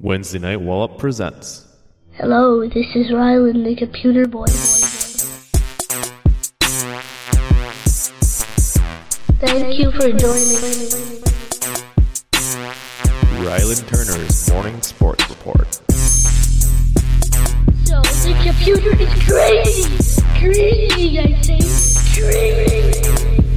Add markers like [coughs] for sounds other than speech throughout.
Wednesday Night Wallop presents. Hello, this is Rylan, the computer boy. Thank you for joining me. Rylan Turner's Morning Sports Report. So, the computer is crazy! Crazy, I say! Crazy!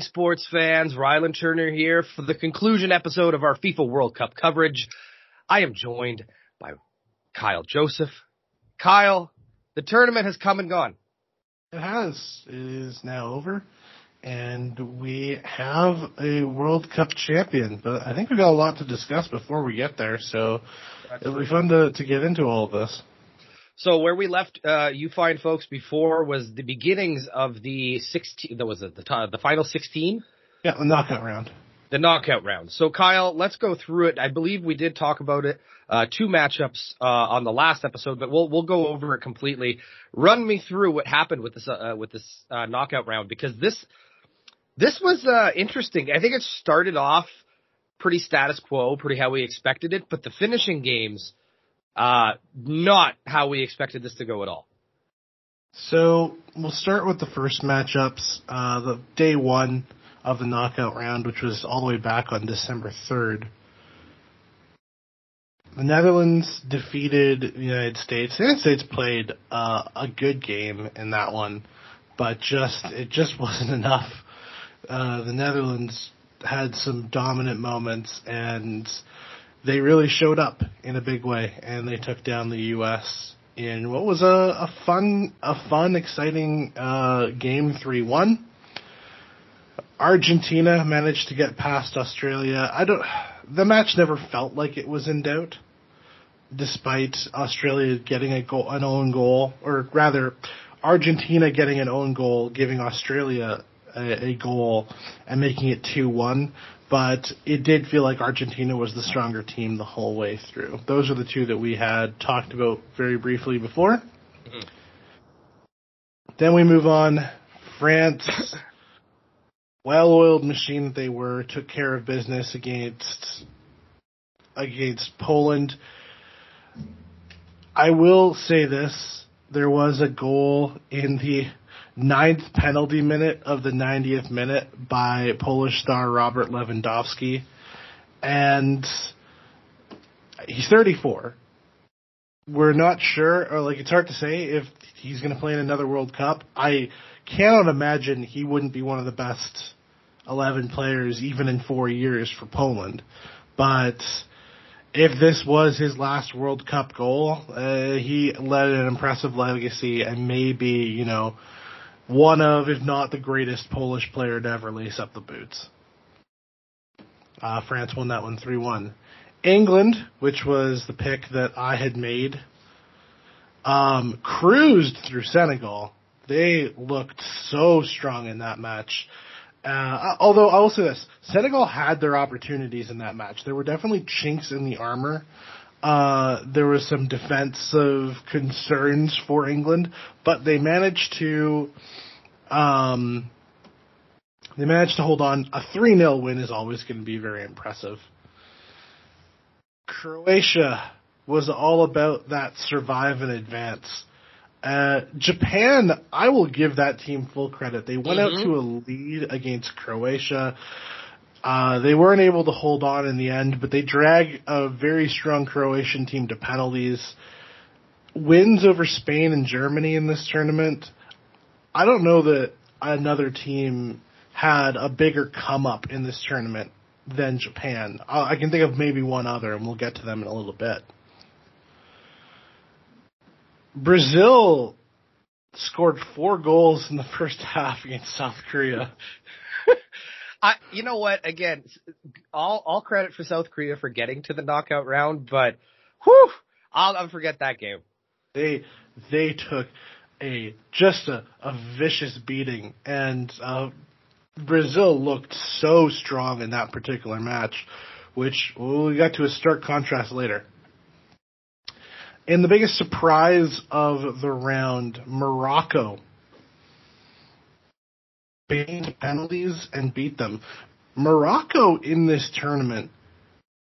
Morning, sports fans. Rylan Turner here for the conclusion episode of our FIFA World Cup coverage. I am joined by Kyle Joseph. Kyle, the tournament has come and gone. It has. It is now over. And we have a World Cup champion. But I think we've got a lot to discuss before we get there, so it'll be fun to, to get into all of this. So where we left, uh, you find folks before was the beginnings of the 16, that was it, the, the final 16? Yeah, the knockout round. The knockout round. So Kyle, let's go through it. I believe we did talk about it, uh, two matchups, uh, on the last episode, but we'll, we'll go over it completely. Run me through what happened with this, uh, with this, uh, knockout round because this, this was, uh, interesting. I think it started off pretty status quo, pretty how we expected it, but the finishing games, uh, not how we expected this to go at all. So we'll start with the first matchups. Uh, the day one of the knockout round, which was all the way back on December 3rd. The Netherlands defeated the United States. The United States played uh, a good game in that one, but just it just [laughs] wasn't enough. Uh, the Netherlands had some dominant moments, and they really showed up in a big way, and they took down the U.S. in what was a, a fun, a fun, exciting uh, game, three one. Argentina managed to get past Australia. I don't. The match never felt like it was in doubt, despite Australia getting a goal, an own goal, or rather, Argentina getting an own goal, giving Australia a, a goal and making it two one but it did feel like Argentina was the stronger team the whole way through. Those are the two that we had talked about very briefly before. Mm-hmm. Then we move on. France, [laughs] well-oiled machine that they were, took care of business against against Poland. I will say this: there was a goal in the ninth penalty minute of the 90th minute by Polish star Robert Lewandowski. And he's 34. We're not sure, or like it's hard to say if he's going to play in another World Cup. I cannot imagine he wouldn't be one of the best 11 players even in four years for Poland. But if this was his last World Cup goal, uh, he led an impressive legacy and maybe, you know, one of, if not the greatest Polish player to ever lace up the boots. Uh, France won that one 3 1. England, which was the pick that I had made, um, cruised through Senegal. They looked so strong in that match. Uh, although I will say this, Senegal had their opportunities in that match. There were definitely chinks in the armor. Uh, there was some defensive concerns for England, but they managed to, um, they managed to hold on. A 3 0 win is always going to be very impressive. Croatia was all about that survive and advance. Uh, Japan, I will give that team full credit. They went mm-hmm. out to a lead against Croatia. Uh, they weren't able to hold on in the end, but they drag a very strong Croatian team to penalties. Wins over Spain and Germany in this tournament. I don't know that another team had a bigger come up in this tournament than Japan. I can think of maybe one other, and we'll get to them in a little bit. Brazil scored four goals in the [laughs] first half against South Korea. I, you know what? Again, all all credit for South Korea for getting to the knockout round, but Whew! I'll never forget that game. They they took a just a, a vicious beating, and uh, Brazil looked so strong in that particular match, which well, we got to a stark contrast later. And the biggest surprise of the round, Morocco banged penalties and beat them. Morocco in this tournament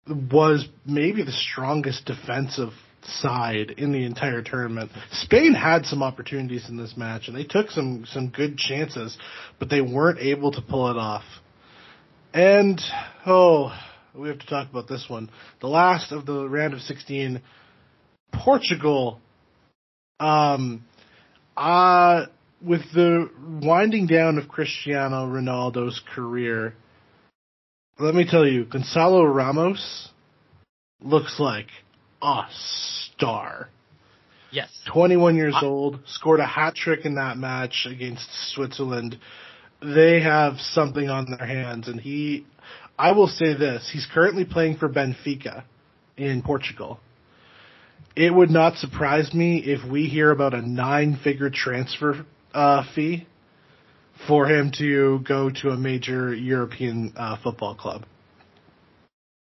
was maybe the strongest defensive side in the entire tournament. Spain had some opportunities in this match and they took some some good chances, but they weren't able to pull it off. And oh, we have to talk about this one. The last of the round of 16 Portugal um uh with the winding down of Cristiano Ronaldo's career, let me tell you, Gonzalo Ramos looks like a star. Yes. 21 years old, scored a hat trick in that match against Switzerland. They have something on their hands, and he, I will say this, he's currently playing for Benfica in Portugal. It would not surprise me if we hear about a nine figure transfer uh, fee for him to go to a major European uh, football club.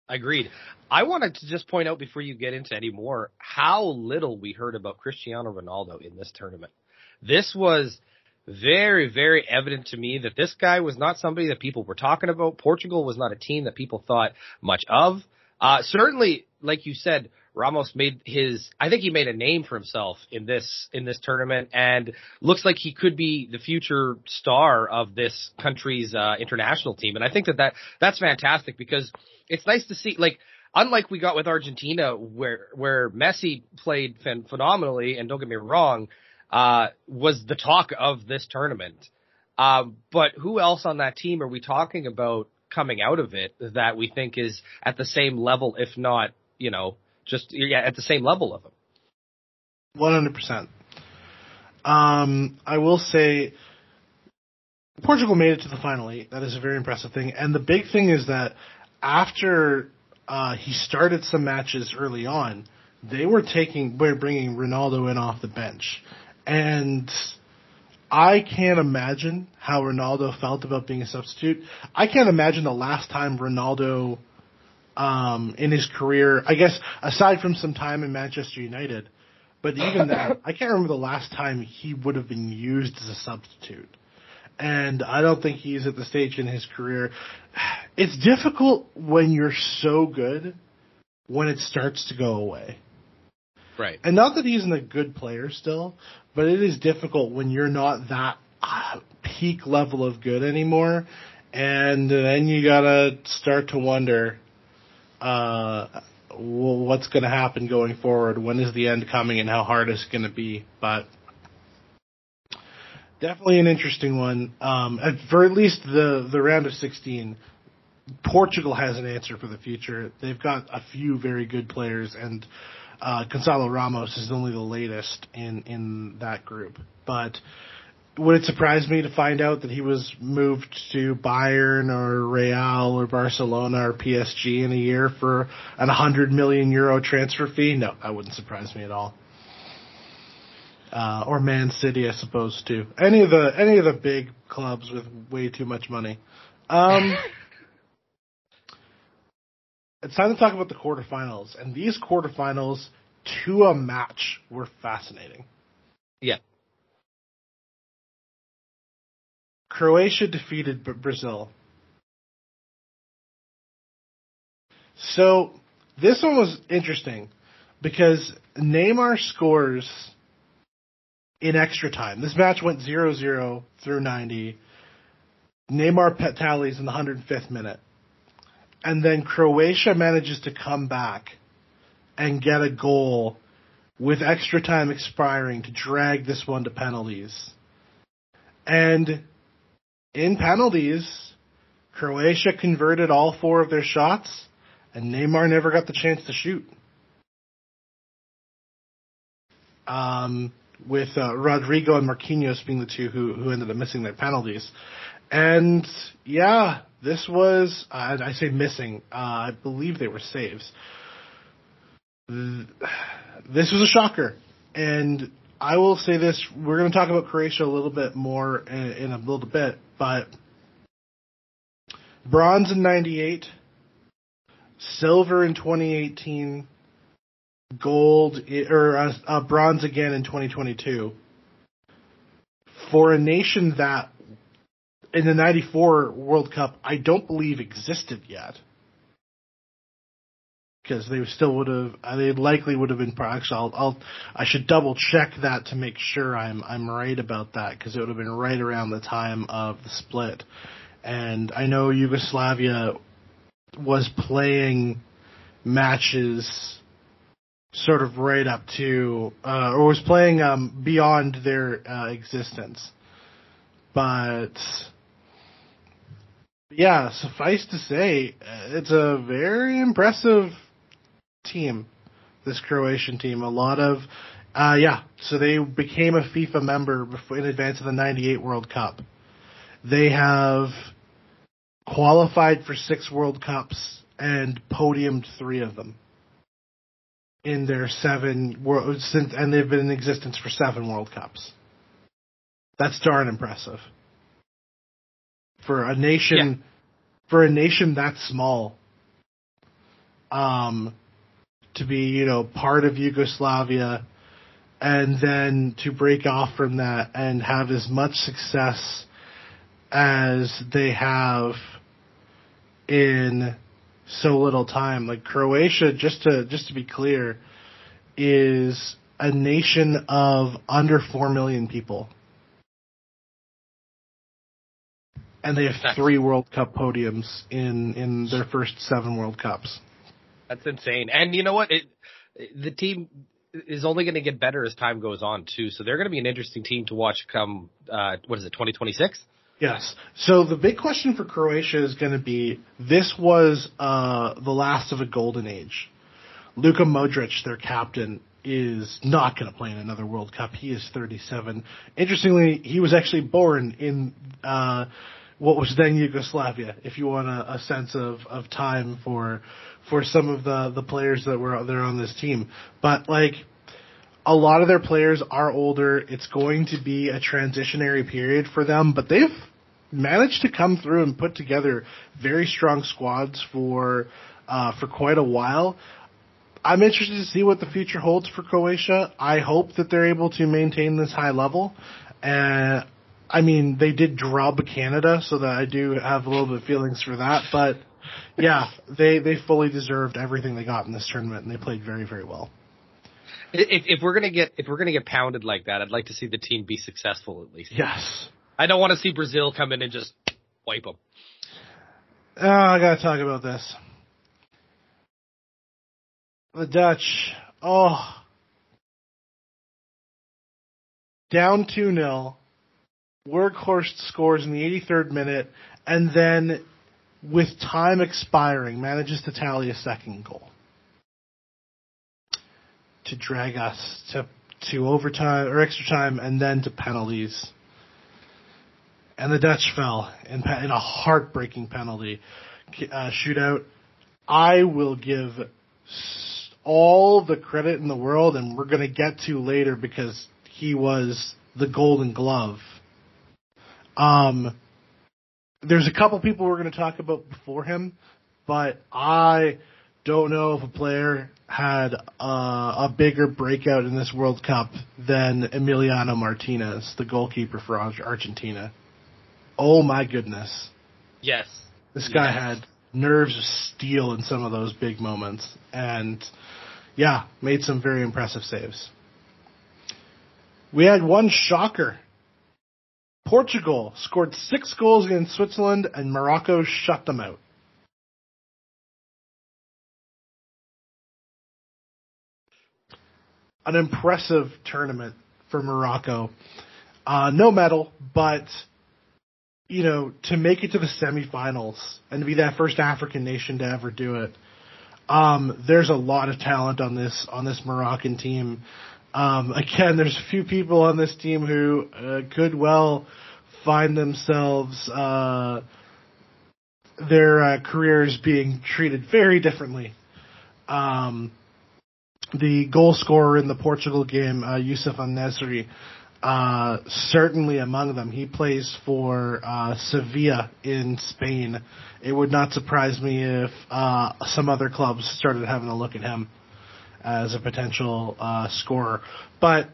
Agreed. I wanted to just point out before you get into any more how little we heard about Cristiano Ronaldo in this tournament. This was very, very evident to me that this guy was not somebody that people were talking about. Portugal was not a team that people thought much of. Uh, certainly, like you said, Ramos made his, I think he made a name for himself in this, in this tournament and looks like he could be the future star of this country's, uh, international team. And I think that that, that's fantastic because it's nice to see, like, unlike we got with Argentina where, where Messi played phen- phenomenally and don't get me wrong, uh, was the talk of this tournament. Um, but who else on that team are we talking about coming out of it that we think is at the same level, if not, you know, just yeah, at the same level of him. One hundred percent. Um, I will say, Portugal made it to the final eight. That is a very impressive thing. And the big thing is that after uh, he started some matches early on, they were taking, were bringing Ronaldo in off the bench, and I can't imagine how Ronaldo felt about being a substitute. I can't imagine the last time Ronaldo um, in his career. I guess aside from some time in Manchester United, but even that, [coughs] I can't remember the last time he would have been used as a substitute. And I don't think he's at the stage in his career. It's difficult when you're so good when it starts to go away. Right. And not that he isn't a good player still, but it is difficult when you're not that uh, peak level of good anymore. And then you gotta start to wonder, uh, what's going to happen going forward? When is the end coming, and how hard is it going to be? But definitely an interesting one. Um, at, for at least the the round of 16, Portugal has an answer for the future. They've got a few very good players, and uh, Gonzalo Ramos is only the latest in in that group. But would it surprise me to find out that he was moved to Bayern or Real or Barcelona or PSG in a year for an 100 million euro transfer fee? No, that wouldn't surprise me at all. Uh, or Man City, I suppose too. Any of the any of the big clubs with way too much money. Um, [laughs] it's time to talk about the quarterfinals, and these quarterfinals to a match were fascinating. Yeah. Croatia defeated Brazil. So this one was interesting because Neymar scores in extra time. This match went 0-0 through 90. Neymar pet tallies in the 105th minute. And then Croatia manages to come back and get a goal with extra time expiring to drag this one to penalties. And in penalties, Croatia converted all four of their shots, and Neymar never got the chance to shoot. Um, with uh, Rodrygo and Marquinhos being the two who, who ended up missing their penalties. And yeah, this was, uh, I say missing, uh, I believe they were saves. this was a shocker, and I will say this: we're going to talk about Croatia a little bit more in, in a little bit, but bronze in '98, silver in 2018, gold or uh, uh, bronze again in 2022. For a nation that in the 94 World Cup, I don't believe existed yet. Because they still would have, uh, they likely would have been. Actually, I'll, I'll, I should double check that to make sure I'm, I'm right about that because it would have been right around the time of the split. And I know Yugoslavia was playing matches sort of right up to, uh, or was playing um, beyond their uh, existence. But yeah, suffice to say, it's a very impressive team. This Croatian team, a lot of, uh, yeah. So they became a FIFA member before, in advance of the '98 World Cup. They have qualified for six World Cups and podiumed three of them in their seven world since, and they've been in existence for seven World Cups. That's darn impressive for a nation Yeah. for a nation that small. Um, to be you know part of Yugoslavia, and then to break off from that and have as much success as they have in so little time. Like Croatia, just to just to be clear, is a nation of under four million people. And they have three World Cup podiums in, in their first seven World Cups. That's insane. And you know what? It, the team is only going to get better as time goes on too. So they're going to be an interesting team to watch come. Uh, what is it? 2026. Yes. So the big question for Croatia is going to be: This was uh, the last of a golden age. Luka Modric, their captain, is not going to play in another World Cup. He is 37. Interestingly, he was actually born in uh, what was then Yugoslavia. If you want a, a sense of, of time for for some of the the players that were there on this team, but like a lot of their players are older. It's going to be a transitionary period for them, but they've managed to come through and put together very strong squads for uh, for quite a while. I'm interested to see what the future holds for Croatia. I hope that they're able to maintain this high level. And I mean, they did drub Canada, so that I do have a little bit of feelings for that. But yeah, they they fully deserved everything they got in this tournament, and they played very very well. If, if we're gonna get if we're gonna get pounded like that, I'd like to see the team be successful at least. Yes. I don't want to see Brazil come in and just wipe them. Oh, ah, I gotta talk about this. The Dutch. Oh. Down 2 0. Weghorst scores in the 83rd minute, and then, with time expiring, manages to tally a second goal. To drag us to, to overtime, or extra time, and then to penalties. And the Dutch fell in, in a heartbreaking penalty uh, shootout. I will give all the credit in the world, and we're going to get to later because he was the Golden Glove. Um, there's a couple people we're going to talk about before him, but I don't know if a player had uh, a bigger breakout in this World Cup than Emiliano Martinez, the goalkeeper for Argentina. Oh my goodness. Yes. This guy Yes. had nerves of steel in some of those big moments, and yeah, made some very impressive saves. We had one shocker. Portugal scored six goals against Switzerland, and Morocco shut them out. An impressive tournament for Morocco. Uh, no medal, but you know, to make it to the semifinals and to be that first African nation to ever do it, um, there's a lot of talent on this on this Moroccan team. Um, again, there's a few people on this team who uh, could well find themselves uh, their uh, careers being treated very differently. Um, the goal scorer in the Portugal game, uh, Yusuf Nesyri, uh, certainly among them. He plays for uh, Sevilla in Spain. It would not surprise me if uh, some other clubs started having a look at him as a potential uh, scorer. But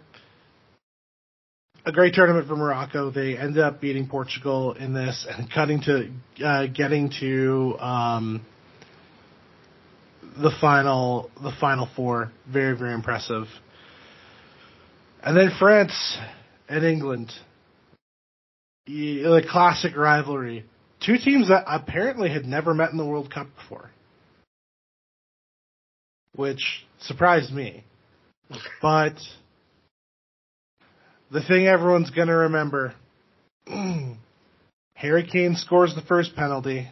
a great tournament for Morocco. They ended up beating Portugal in this and cutting to uh, getting to um, the final the final four. Very very impressive. And then France and England, the classic rivalry. Two teams that apparently had never met in the World Cup before, which surprised me. But the thing everyone's going to remember [clears throat] Harry Kane scores the first penalty,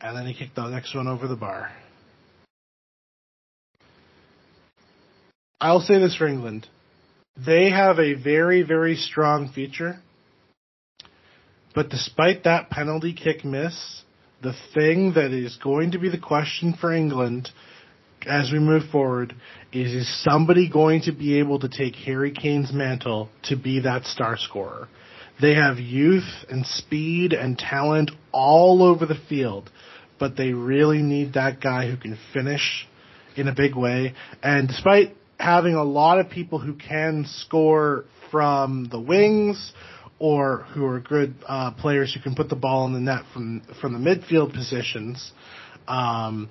and then he kicked the next one over the bar. I'll say this for England. They have a very, very strong feature. But despite that penalty kick miss, the thing that is going to be the question for England as we move forward is is somebody going to be able to take Harry Kane's mantle to be that star scorer? They have youth and speed and talent all over the field, but they really need that guy who can finish in a big way. And despite having a lot of people who can score from the wings or who are good uh, players who can put the ball in the net from from the midfield positions. Um,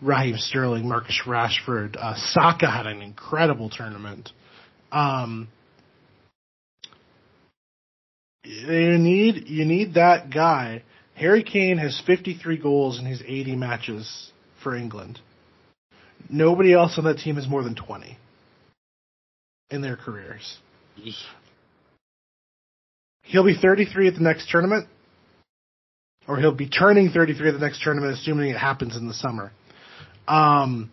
Raheem Sterling, Marcus Rashford, uh, Saka had an incredible tournament. Um, you need you need that guy. Harry Kane has 53 goals in his 80 matches for England. Nobody else on that team has more than 20 in their careers. He'll be 33 at the next tournament, or he'll be turning 33 at the next tournament, assuming it happens in the summer. Um,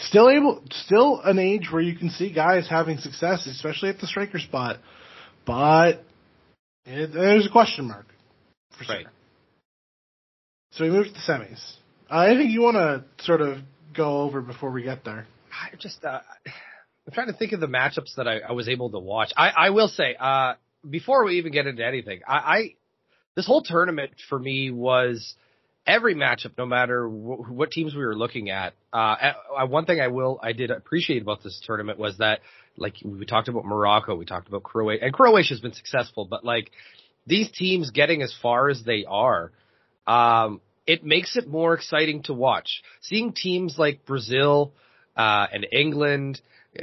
still able, still an age where you can see guys having success, especially at the striker spot, but it, there's a question mark for Right. sure. So we move to the semis. Uh, anything you want to sort of go over before we get there? I just uh, I'm trying to think of the matchups that I, I was able to watch. I, I will say uh, before we even get into anything, I, I this whole tournament for me was every matchup, no matter wh- what teams we were looking at. Uh, uh, one thing I will I did appreciate about this tournament was that like we talked about Morocco, we talked about Croatia, and Croatia's been successful, but like these teams getting as far as they are. Um, it makes it more exciting to watch. Seeing teams like Brazil uh, and England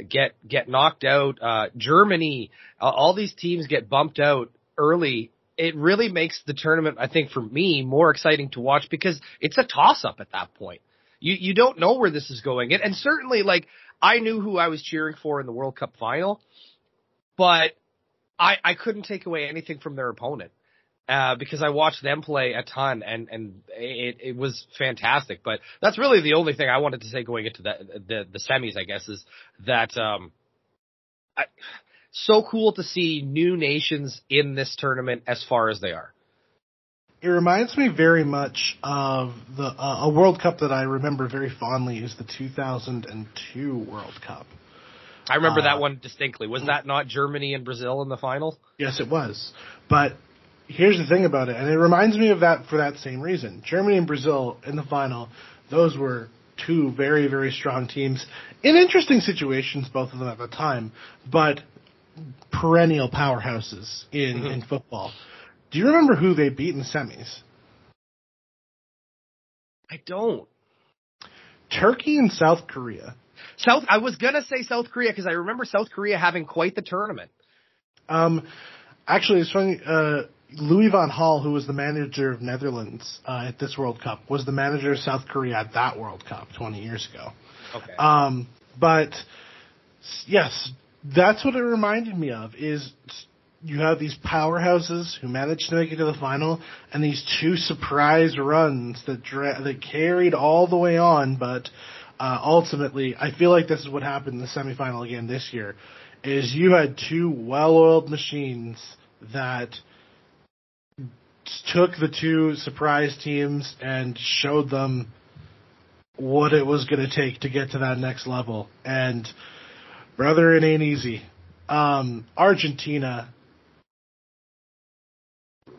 get get knocked out, uh, Germany, all these teams get bumped out early. It really makes the tournament, I think, for me, more exciting to watch because it's a toss up at that point. You you don't know where this is going, and, and certainly, like I knew who I was cheering for in the World Cup final, but I I couldn't take away anything from their opponent uh, because I watched them play a ton and and it it was fantastic. But that's really the only thing I wanted to say going into the the, the semis, I guess, is that um, so cool to see new nations in this tournament as far as they are. It reminds me very much of the uh, a World Cup that I remember very fondly is the 2002 World Cup. I remember Uh, that one distinctly. Was that not Germany and Brazil in the final? Yes, it was. But here's the thing about it, and it reminds me of that for that same reason. Germany and Brazil in the final, those were two very, very strong teams in interesting situations, both of them at the time, but perennial powerhouses in, in football. Do you remember who they beat in the semis? I don't. Turkey and South Korea. South. I was gonna say South Korea because I remember South Korea having quite the tournament. Um, actually, it's funny. Uh, Louis van Gaal, who was the manager of Netherlands uh, at this World Cup, was the manager of South Korea at that World Cup 20 years ago. Okay. Um, but yes, that's what it reminded me of. Is you have these powerhouses who managed to make it to the final, and these two surprise runs that dra- that carried all the way on. But uh, ultimately, I feel like this is what happened in the semifinal again this year. Is you had two well-oiled machines that took the two surprise teams and showed them what it was going to take to get to that next level. And brother, it ain't easy. Um, Argentina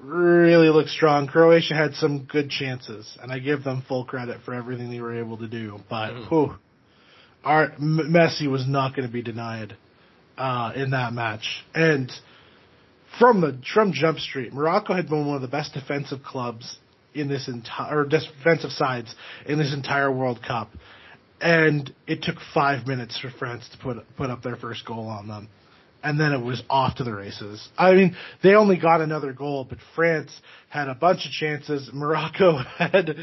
really looked strong. Croatia had some good chances, and I give them full credit for everything they were able to do. But Mhm. whew, our M- Messi was not going to be denied uh, in that match. And from the from Jump Street, Morocco had been one of the best defensive clubs in this entire or defensive sides in this entire World Cup. And it took five minutes for France to put put up their first goal on them and then it was off to the races. I mean, they only got another goal, but France had a bunch of chances. [laughs] Morocco had,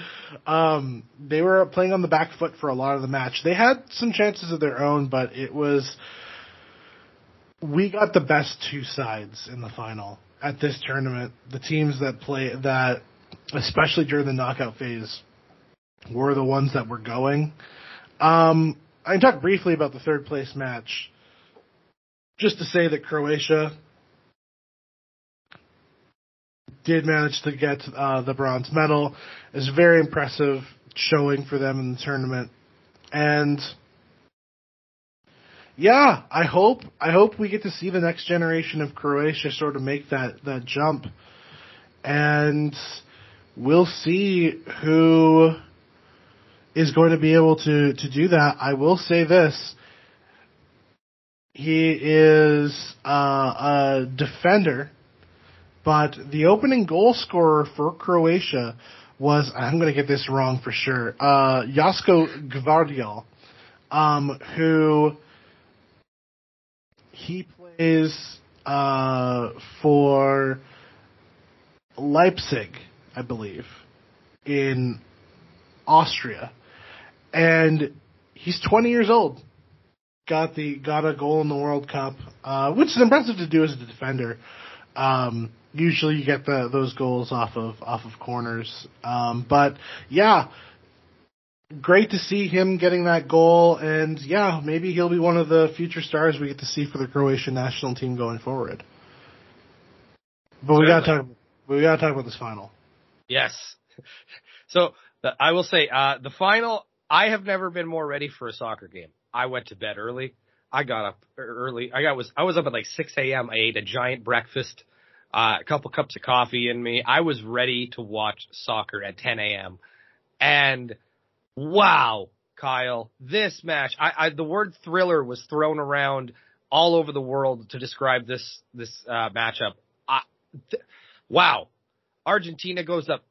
um, they were playing on the back foot for a lot of the match. They had some chances of their own, but it was, we got the best two sides in the final at this tournament. The teams that play that, especially during the knockout phase, were the ones that were going. Um, I can talk briefly about the third place match. Just to say that Croatia did manage to get uh, the bronze medal. It's very impressive showing for them in the tournament, and yeah, I hope I hope we get to see the next generation of Croatia sort of make that that jump, and we'll see who is going to be able to to do that. I will say this he is uh, a defender, but the opening goal scorer for Croatia was I'm going to get this wrong for sure. Uh, Jasko Gvardiol, um, who he plays uh, for Leipzig, I believe, in Austria, and he's 20 years old got the got a goal in the World Cup, uh, which is impressive to do as a defender. Um, usually, you get the, those goals off of off of corners, um, but yeah, great to see him getting that goal, and yeah, maybe he'll be one of the future stars we get to see for the Croatian national team going forward. But we got to talk. We got to talk about this final. Yes. [laughs] So I will say, uh, the final, I have never been more ready for a soccer game. I went to bed early. I got up early. I got was I was up at like 6 a.m. I ate a giant breakfast, uh, a couple cups of coffee in me. I was ready to watch soccer at 10 a.m. And wow, Kyle, this match, I, I the word thriller was thrown around all over the world to describe this this uh, matchup. I, th- wow, Argentina goes up.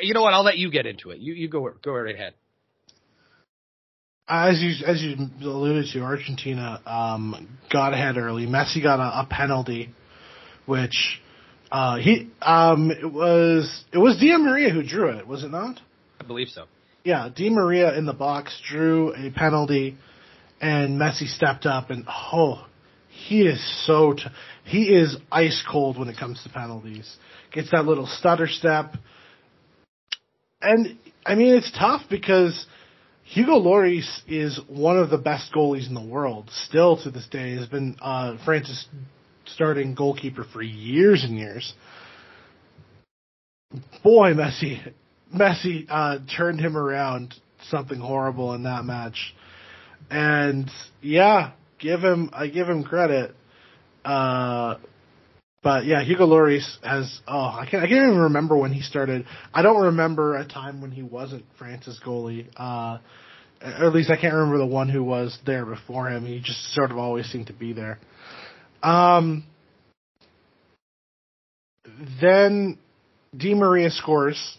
You know what? I'll let you get into it. You you go go right ahead. As you as you alluded to, Argentina um, got ahead early. Messi got a, a penalty, which uh, he um, it was it was Di Maria who drew it, was it not? I believe so. Yeah, Di Maria in the box drew a penalty, and Messi stepped up and oh, he is so t- he is ice cold when it comes to penalties. Gets that little stutter step, and I mean it's tough because Hugo Lloris is one of the best goalies in the world. Still to this day, has been uh, France's starting goalkeeper for years and years. Boy, Messi, Messi uh, turned him around something horrible in that match, and yeah, give him I give him credit. Uh, but yeah, Hugo Lloris has oh I can't I can't even remember when he started. I don't remember a time when he wasn't France's goalie. Uh, or at least I can't remember the one who was there before him. He just sort of always seemed to be there. Um, then Di Maria scores,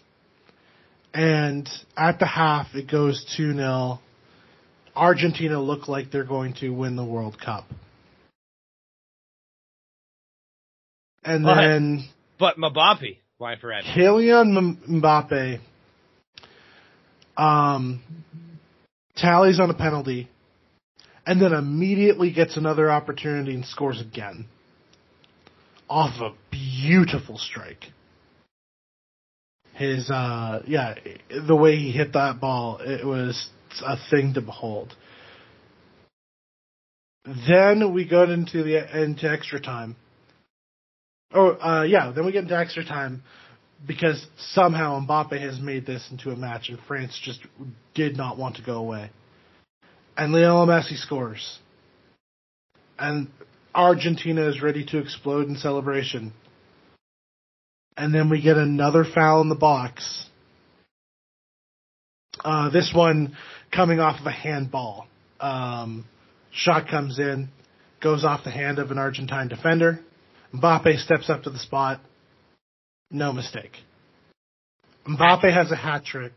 and at the half it goes 2 0. Argentina look like they're going to win the World Cup. And But- then But Mbappe, my friend. Kylian M- Mbappe um, tallies on a penalty, and then immediately gets another opportunity and scores again off a beautiful strike. His uh, yeah, the way he hit that ball, it was a thing to behold. Then we go into the into extra time. Oh, uh, yeah. Then we get into extra time. because somehow Mbappe has made this into a match and France just did not want to go away. And Lionel Messi scores. And Argentina is ready to explode in celebration. And then we get another foul in the box. Uh, this one coming off of a handball. Um, shot comes in, goes off the hand of an Argentine defender. Mbappe steps up to the spot. No mistake. Mbappe has a hat trick.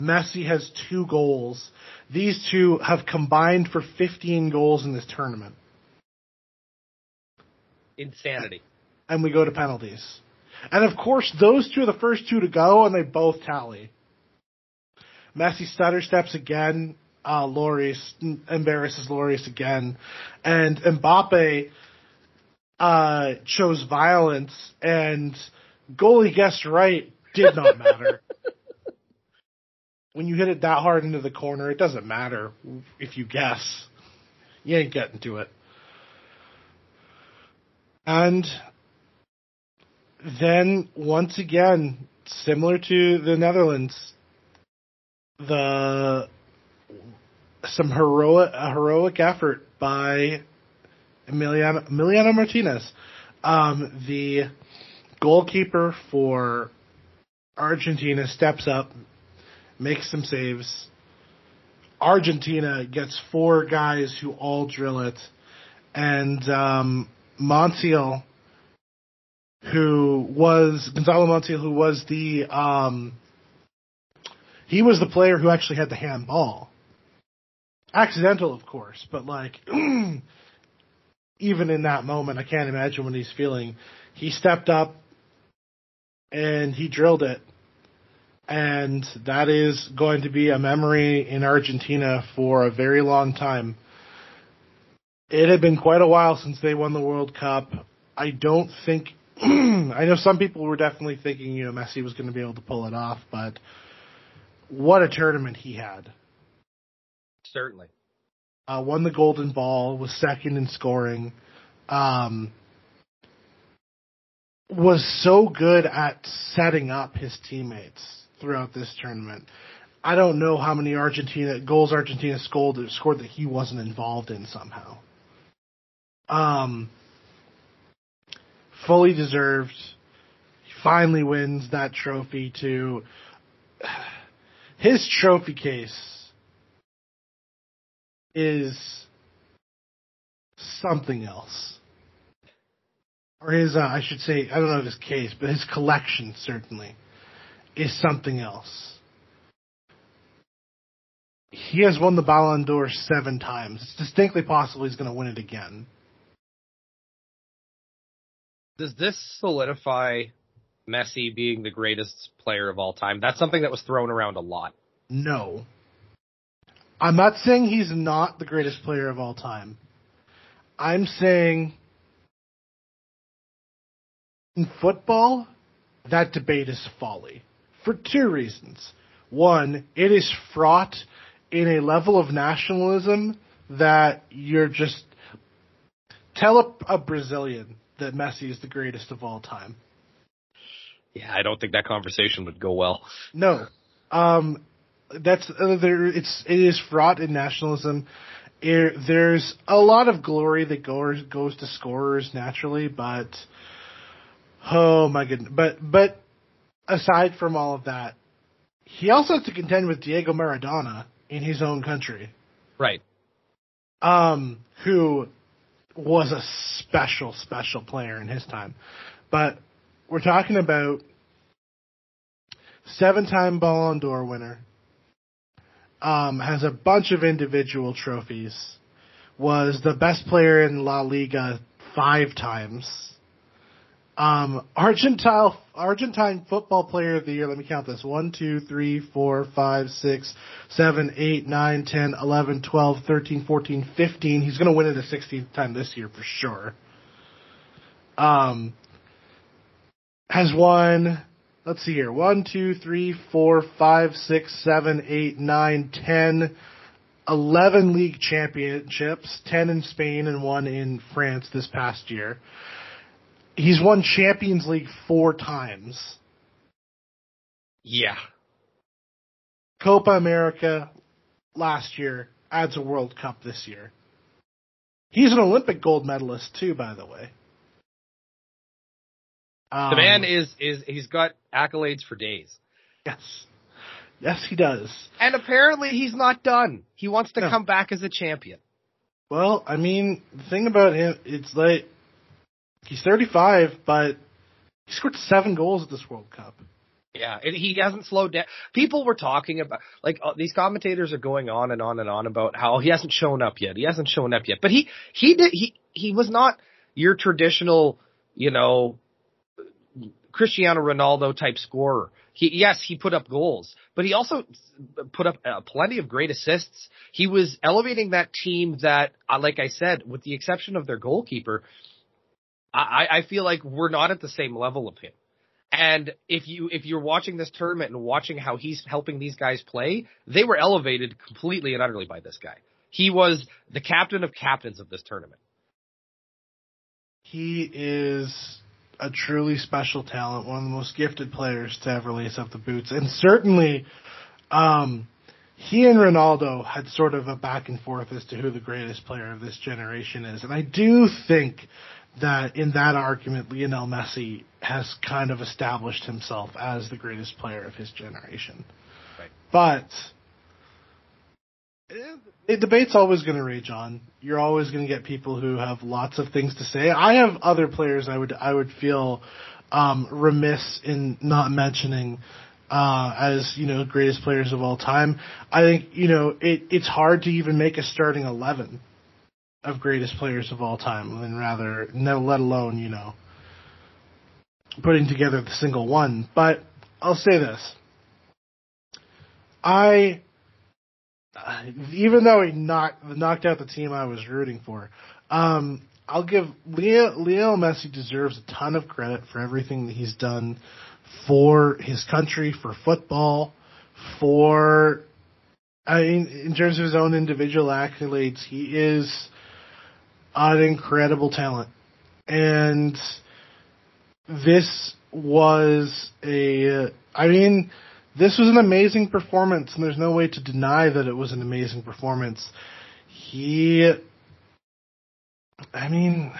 Messi has two goals. These two have combined for 15 goals in this tournament. Insanity. And we go to penalties. And of course, those two are the first two to go, and they both tally. Messi stutter steps again. Uh, Lloris embarrasses Lloris again, and Mbappe uh, chose violence, and goalie guessed right. Did not matter. [laughs] when you hit it that hard into the corner, it doesn't matter if you guess. You ain't getting to it. And then once again, similar to the Netherlands, the some heroic a heroic effort by Emiliano, Emiliano Martinez, um, the goalkeeper for Argentina, steps up, makes some saves. Argentina gets four guys who all drill it, and um, Montiel, who was Gonzalo Montiel, who was the um, he was the player who actually had the handball. Accidental, of course, but like [clears throat] even in that moment, I can't imagine what he's feeling. He stepped up and he drilled it. And that is going to be a memory in Argentina for a very long time. It had been quite a while since they won the World Cup. I don't think, [clears throat] I know some people were definitely thinking, you know, Messi was going to be able to pull it off, but what a tournament he had. Certainly. Uh, won the Golden Ball, was second in scoring. Um, was so good at setting up his teammates throughout this tournament. I don't know how many Argentina goals Argentina scored scored that he wasn't involved in somehow. Um, fully deserved. He finally wins that trophy to [sighs] his trophy case is something else. Or his, uh, I should say, I don't know his case, but his collection certainly is something else. He has won the Ballon d'Or seven times. It's distinctly possible he's going to win it again. Does this solidify Messi being the greatest player of all time? That's something that was thrown around a lot. No. I'm not saying he's not the greatest player of all time. I'm saying in football, that debate is folly. For two reasons. One, it is fraught in a level of nationalism that you're just tell a, a Brazilian that Messi is the greatest of all time. Yeah, I don't think that conversation would go well. No, um, that's uh, there. It's it is fraught in nationalism. It, there's a lot of glory that goes goes to scorers naturally, but oh my goodness, but but aside from all of that, he also has to contend with Diego Maradona in his own country. Right. Um, who was a special, special player in his time. But we're talking about seven-time Ballon d'Or winner. Um, has a bunch of individual trophies. Was the best player in La Liga five times. Um, Argentine Argentine football player of the year. Let me count this: one, two, three, four, five, six, seven, eight, nine, ten, eleven, twelve, thirteen, fourteen, fifteen. He's going to win it a sixteenth time this year for sure. Um, has won. Let's see here: one, two, three, four, five, six, seven, eight, nine, ten. 11 league championships, 10 in Spain and one in France this past year he's won Champions League four times. Yeah. Copa America last year adds a World Cup this year. He's an Olympic gold medalist too, by the way. Um, The man is is he's got accolades for days. yes, yes, he does. And apparently he's not done. He wants to No. come back as a champion. Well, I mean, the thing about him, it's like he's 35, but he scored seven goals at this World Cup. Yeah, and he hasn't slowed down. People were talking about like uh, these commentators are going on and on and on about how he hasn't shown up yet. He hasn't shown up yet. But he he did he he was not your traditional, you know, Cristiano Ronaldo type scorer. He yes, he put up goals, but he also put up uh, plenty of great assists. He was elevating that team that uh, like I said, with the exception of their goalkeeper, I I feel like we're not at the same level of him. And if you if you're watching this tournament and watching how he's helping these guys play, they were elevated completely and utterly by this guy. He was the captain of captains of this tournament. He is a truly special talent, one of the most gifted players to ever lace up the boots, and certainly, um, he and Ronaldo had sort of a back and forth as to who the greatest player of this generation is, and I do think that in that argument, Lionel Messi has kind of established himself as the greatest player of his generation. Right. But the debate's always going to rage on. You're always going to get people who have lots of things to say. I have other players I would I would feel um, remiss in not mentioning uh, as you know greatest players of all time. I think you know it, it's hard to even make a starting eleven of greatest players of all time, and rather no, let alone you know putting together the single one. But I'll say this: I uh, even though he knocked knocked out the team I was rooting for, um, I'll give Leo Leo Messi deserves a ton of credit for everything that he's done for his country, for football, for I mean, in terms of his own individual accolades, he is an incredible talent, and this was a. I mean, this was an amazing performance, and there's no way to deny that it was an amazing performance. He, I mean,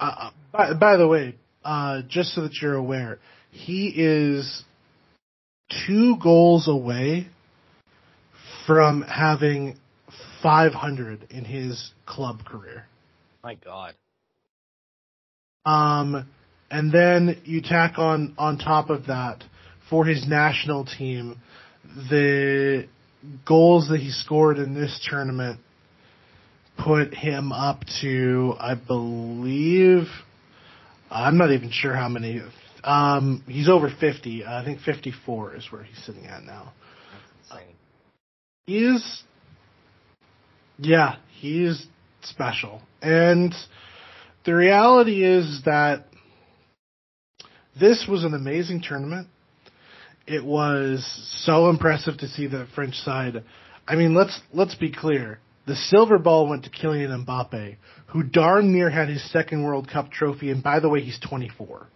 uh, by, by the way, uh, just so that you're aware, he is two goals away from having 500 in his club career. My God. Um, and then you tack on on top of that for his national team the goals that he scored in this tournament put him up to I believe I'm not even sure how many um he's over 50 I think 54 is where he's sitting at now. That's insane. he is yeah he is special. And the reality is that this was an amazing tournament it was so impressive to see the French side. I mean, let's let's be clear. The silver ball went to Kylian Mbappe, who darn near had his second World Cup trophy, and by the way, he's 24.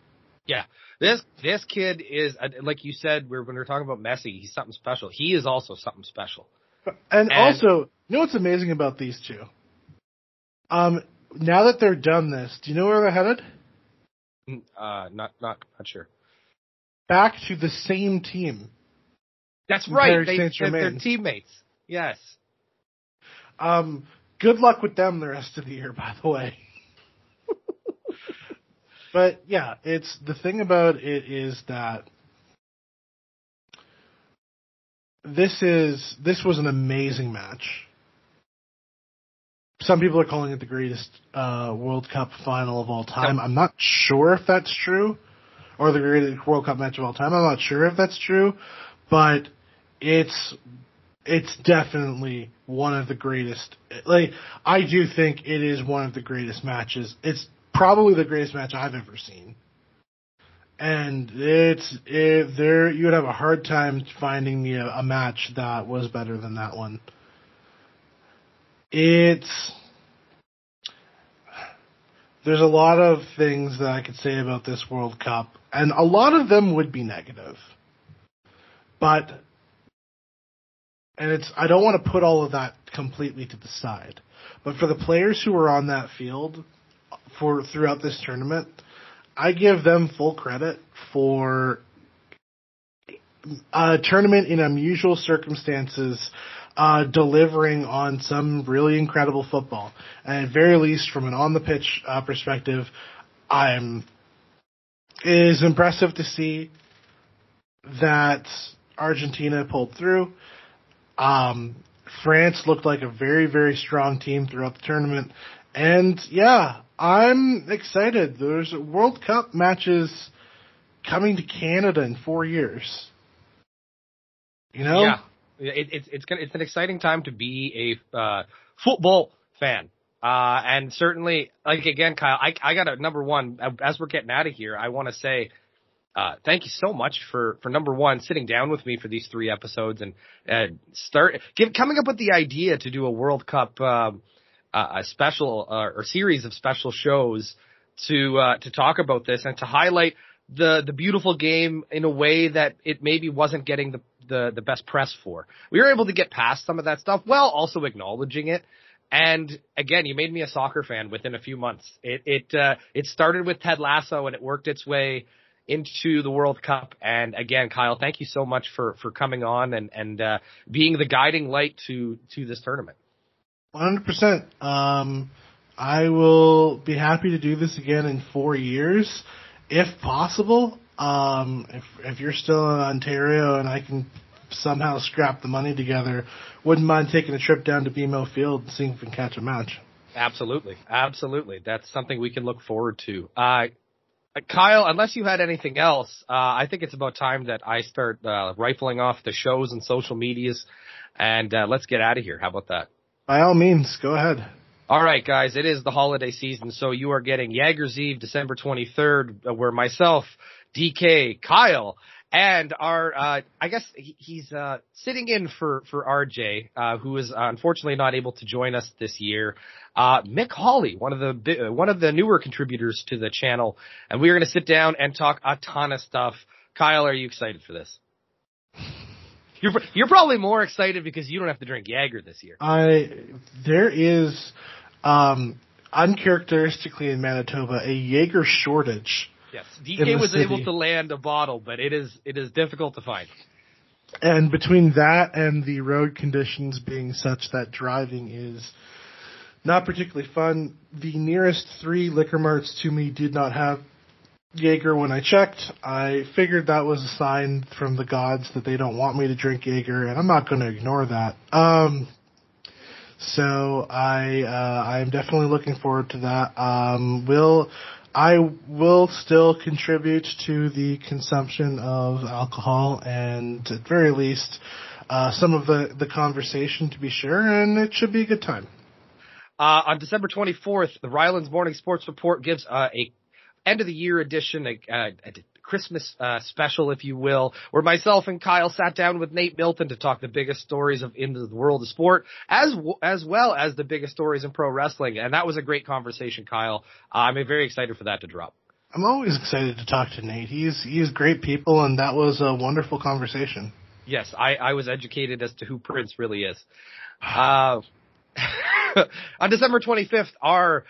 Yeah. This this kid is uh, like you said we're, when we are talking about Messi, he's something special. He is also something special. And, And- also, you know what's amazing about these two? Um, now that they're done this, do you know where they're headed? Mm, Uh, not not not sure. Back to the same team. That's right. They, they're, they're teammates. Yes. Um, good luck with them the rest of the year, by the way. [laughs] but yeah, it's the thing about it is that this is this was an amazing match. Some people are calling it the greatest uh, World Cup final of all time. I'm not sure if that's true, or the greatest World Cup match of all time. I'm not sure if that's true, but it's it's definitely one of the greatest. Like I do think it is one of the greatest matches. It's probably the greatest match I've ever seen. And it's if there you would have a hard time finding me a, a match that was better than that one. It's there's a lot of things that I could say about this World Cup, and a lot of them would be negative. but and it's I don't want to put all of that completely to the side, but for the players who were on that field for throughout this tournament, I give them full credit for a tournament in unusual circumstances, uh, delivering on some really incredible football. And at very least, from an on the pitch uh, perspective, I'm is impressive to see that Argentina pulled through. Um, France looked like a very, very strong team throughout the tournament. And yeah, I'm excited. There's World Cup matches coming to Canada in four years. You know? Yeah, it, it's it's it's an exciting time to be a uh, football fan. Uh, and certainly, like again, Kyle, I I got a number one. As we're getting out of here, I want to say. Uh, thank you so much for, for number one, sitting down with me for these three episodes and, uh, start, give, coming up with the idea to do a World Cup, um, uh, a special, uh, or series of special shows to, uh, to talk about this and to highlight the, the beautiful game in a way that it maybe wasn't getting the, the, the best press for. We were able to get past some of that stuff while also acknowledging it. And again, you made me a soccer fan within a few months. It it uh, it started with Ted Lasso and it worked its way into the World Cup. And again, Kyle, thank you so much for for coming on and and uh, being the guiding light to to this tournament. One hundred percent. Um, I will be happy to do this again in four years, if possible. Um, if if you're still in Ontario and I can somehow scrap the money together, wouldn't mind taking a trip down to BMO Field and seeing if we can catch a match. Absolutely, absolutely. That's something we can look forward to. Uh, Kyle, unless you had anything else, uh, I think it's about time that I start uh, rifling off the shows and social medias, and uh, let's get out of here. How about that? By all means, go ahead. All right, guys, it is the holiday season, so you are getting Jager's Eve, December 23rd, uh, where myself, DK, Kyle, and our, uh, I guess he's, uh, sitting in for, for RJ, uh, who is unfortunately not able to join us this year. Uh, Mick Hawley, one of the, one of the newer contributors to the channel. And we are going to sit down and talk a ton of stuff. Kyle, are you excited for this? [sighs] You're, you're probably more excited because you don't have to drink Jaeger this year. I, there is, um, uncharacteristically in Manitoba, a Jaeger shortage. Yes, DK was city. able to land a bottle, but it is it is difficult to find. And between that and the road conditions being such that driving is not particularly fun, the nearest three liquor marts to me did not have Jaeger when I checked. I figured that was a sign from the gods that they don't want me to drink Jaeger, and I'm not going to ignore that. Um, so I uh, I am definitely looking forward to that. Um, will I will still contribute to the consumption of alcohol and at very least uh, some of the, the conversation to be sure, and it should be a good time. Uh, on December 24th, the Rylan's Morning Sports Report gives uh, a end of the year edition, a, a, a Christmas uh, special, if you will, where myself and Kyle sat down with Nate Milton to talk the biggest stories of in the world of sport, as as well as the biggest stories in pro wrestling. And that was a great conversation, Kyle. Uh, I'm very excited for that to drop. I'm always excited to talk to Nate. He's he's great people, and that was a wonderful conversation. Yes, I, I was educated as to who Prince really is. [sighs] Uh, [laughs] on December 25th, our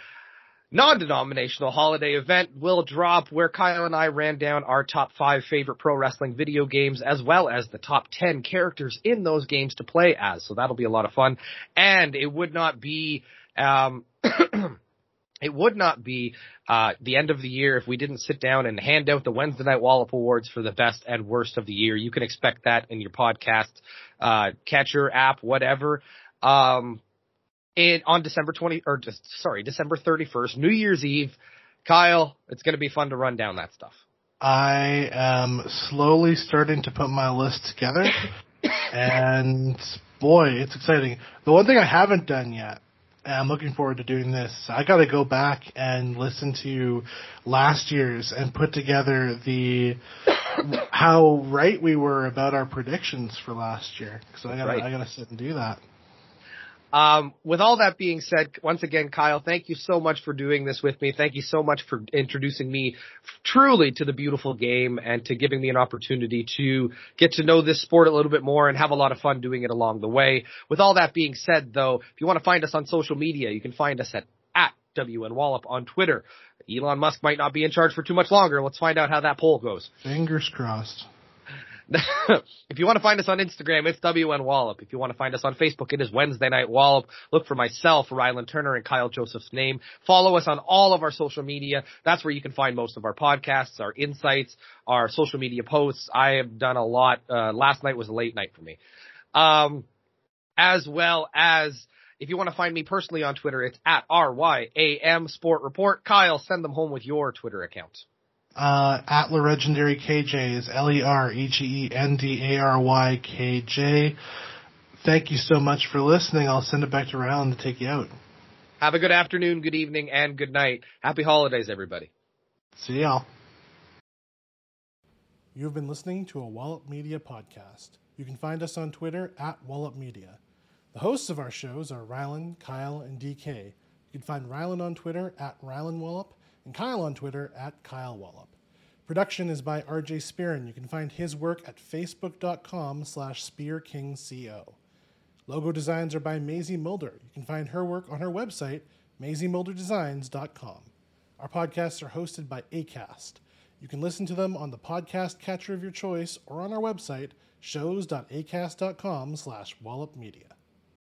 non-denominational holiday event will drop where Kyle and I ran down our top five favorite pro wrestling video games as well as the top 10 characters in those games to play as. So that'll be a lot of fun. And it would not be, um, [clears throat] it would not be uh, the end of the year if we didn't sit down and hand out the Wednesday Night Wallop Awards for the best and worst of the year. You can expect that in your podcast uh, catcher app, whatever. Um, in on December 20 or just sorry, December 31st, New Year's Eve. Kyle, it's going to be fun to run down that stuff. I am slowly starting to put my list together [coughs] and boy, it's exciting. The one thing I haven't done yet and I'm looking forward to doing this. I got to go back and listen to last year's and put together the [coughs] how right we were about our predictions for last year. So I got right. I got to sit and do that. Um, with all that being said, once again, Kyle, thank you so much for doing this with me. Thank you so much for introducing me truly to the beautiful game and to giving me an opportunity to get to know this sport a little bit more and have a lot of fun doing it along the way. With all that being said, though, if you want to find us on social media, you can find us at, at WN Wallop on Twitter. Elon Musk might not be in charge for too much longer. Let's find out how that poll goes. Fingers crossed. [laughs] if you want to find us on Instagram, it's WN Wallop. If you want to find us on Facebook, it is Wednesday Night Wallop. Look for myself, Rylan Turner, and Kyle Joseph's name. Follow us on all of our social media. That's where you can find most of our podcasts, our insights, our social media posts. I have done a lot. Uh, last night was a late night for me. Um, as well as if you want to find me personally on Twitter, it's at RYAM Sport Report. Kyle, send them home with your Twitter account. Uh, at Legendary KJ is L E R E G E N D A R Y K J. Thank you so much for listening. I'll send it back to Rylan to take you out. Have a good afternoon, good evening, and good night. Happy holidays, everybody. See y'all. You've been listening to a Wallop Media podcast. You can find us on Twitter at Wallop Media. The hosts of our shows are Rylan, Kyle, and DK. You can find Rylan on Twitter at Rylan Wallop and Kyle on Twitter at Kyle Wallop. Production is by RJ Spearin. You can find his work at facebook.com slash spearkingco. Logo designs are by Maisie Mulder. You can find her work on her website, maisiemulderdesigns.com. Our podcasts are hosted by ACAST. You can listen to them on the podcast catcher of your choice or on our website, shows.acast.com slash wallopmedia.